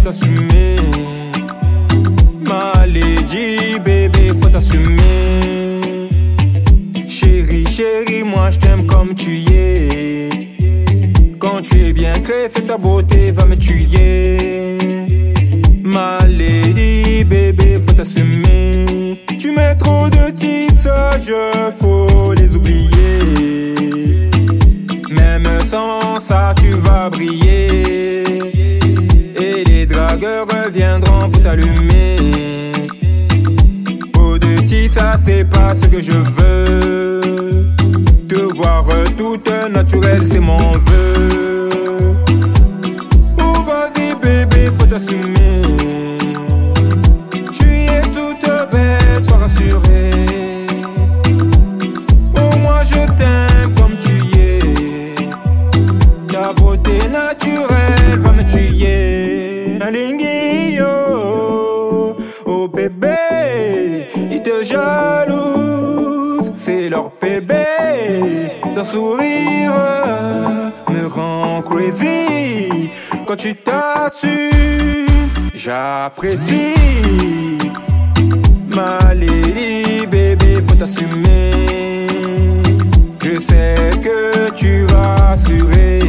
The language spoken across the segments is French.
faut t'assumer. Ma bébé, faut t'assumer. Chérie, chérie, moi je t'aime comme tu es. Quand tu es bien c'est ta beauté va me tuer. Ma bébé, faut t'assumer. Tu mets trop de tissages, faut les oublier. Même sans ça, tu vas briller. Reviendront pour t'allumer. De tissa, c'est pas ce que je veux. Te voir toute naturelle, c'est mon vœu. Bébé. Ton sourire me rend crazy. Quand tu t'assumes, j'apprécie. Ma lady, bébé, faut t'assumer. Je sais que tu vas assurer.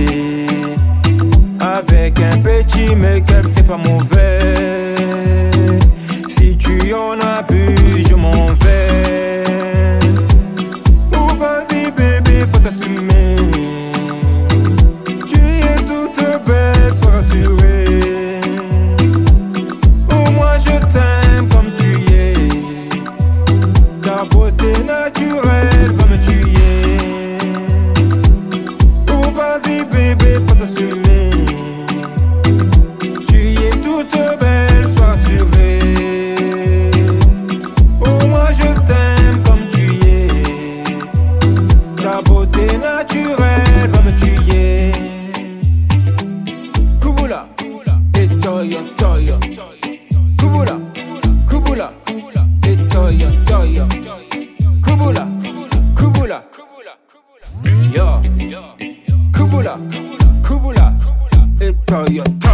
Avec un petit make-up, c'est pas mauvais. Bébé, Yo, Kubula, Kubula, Kubula, Kubula.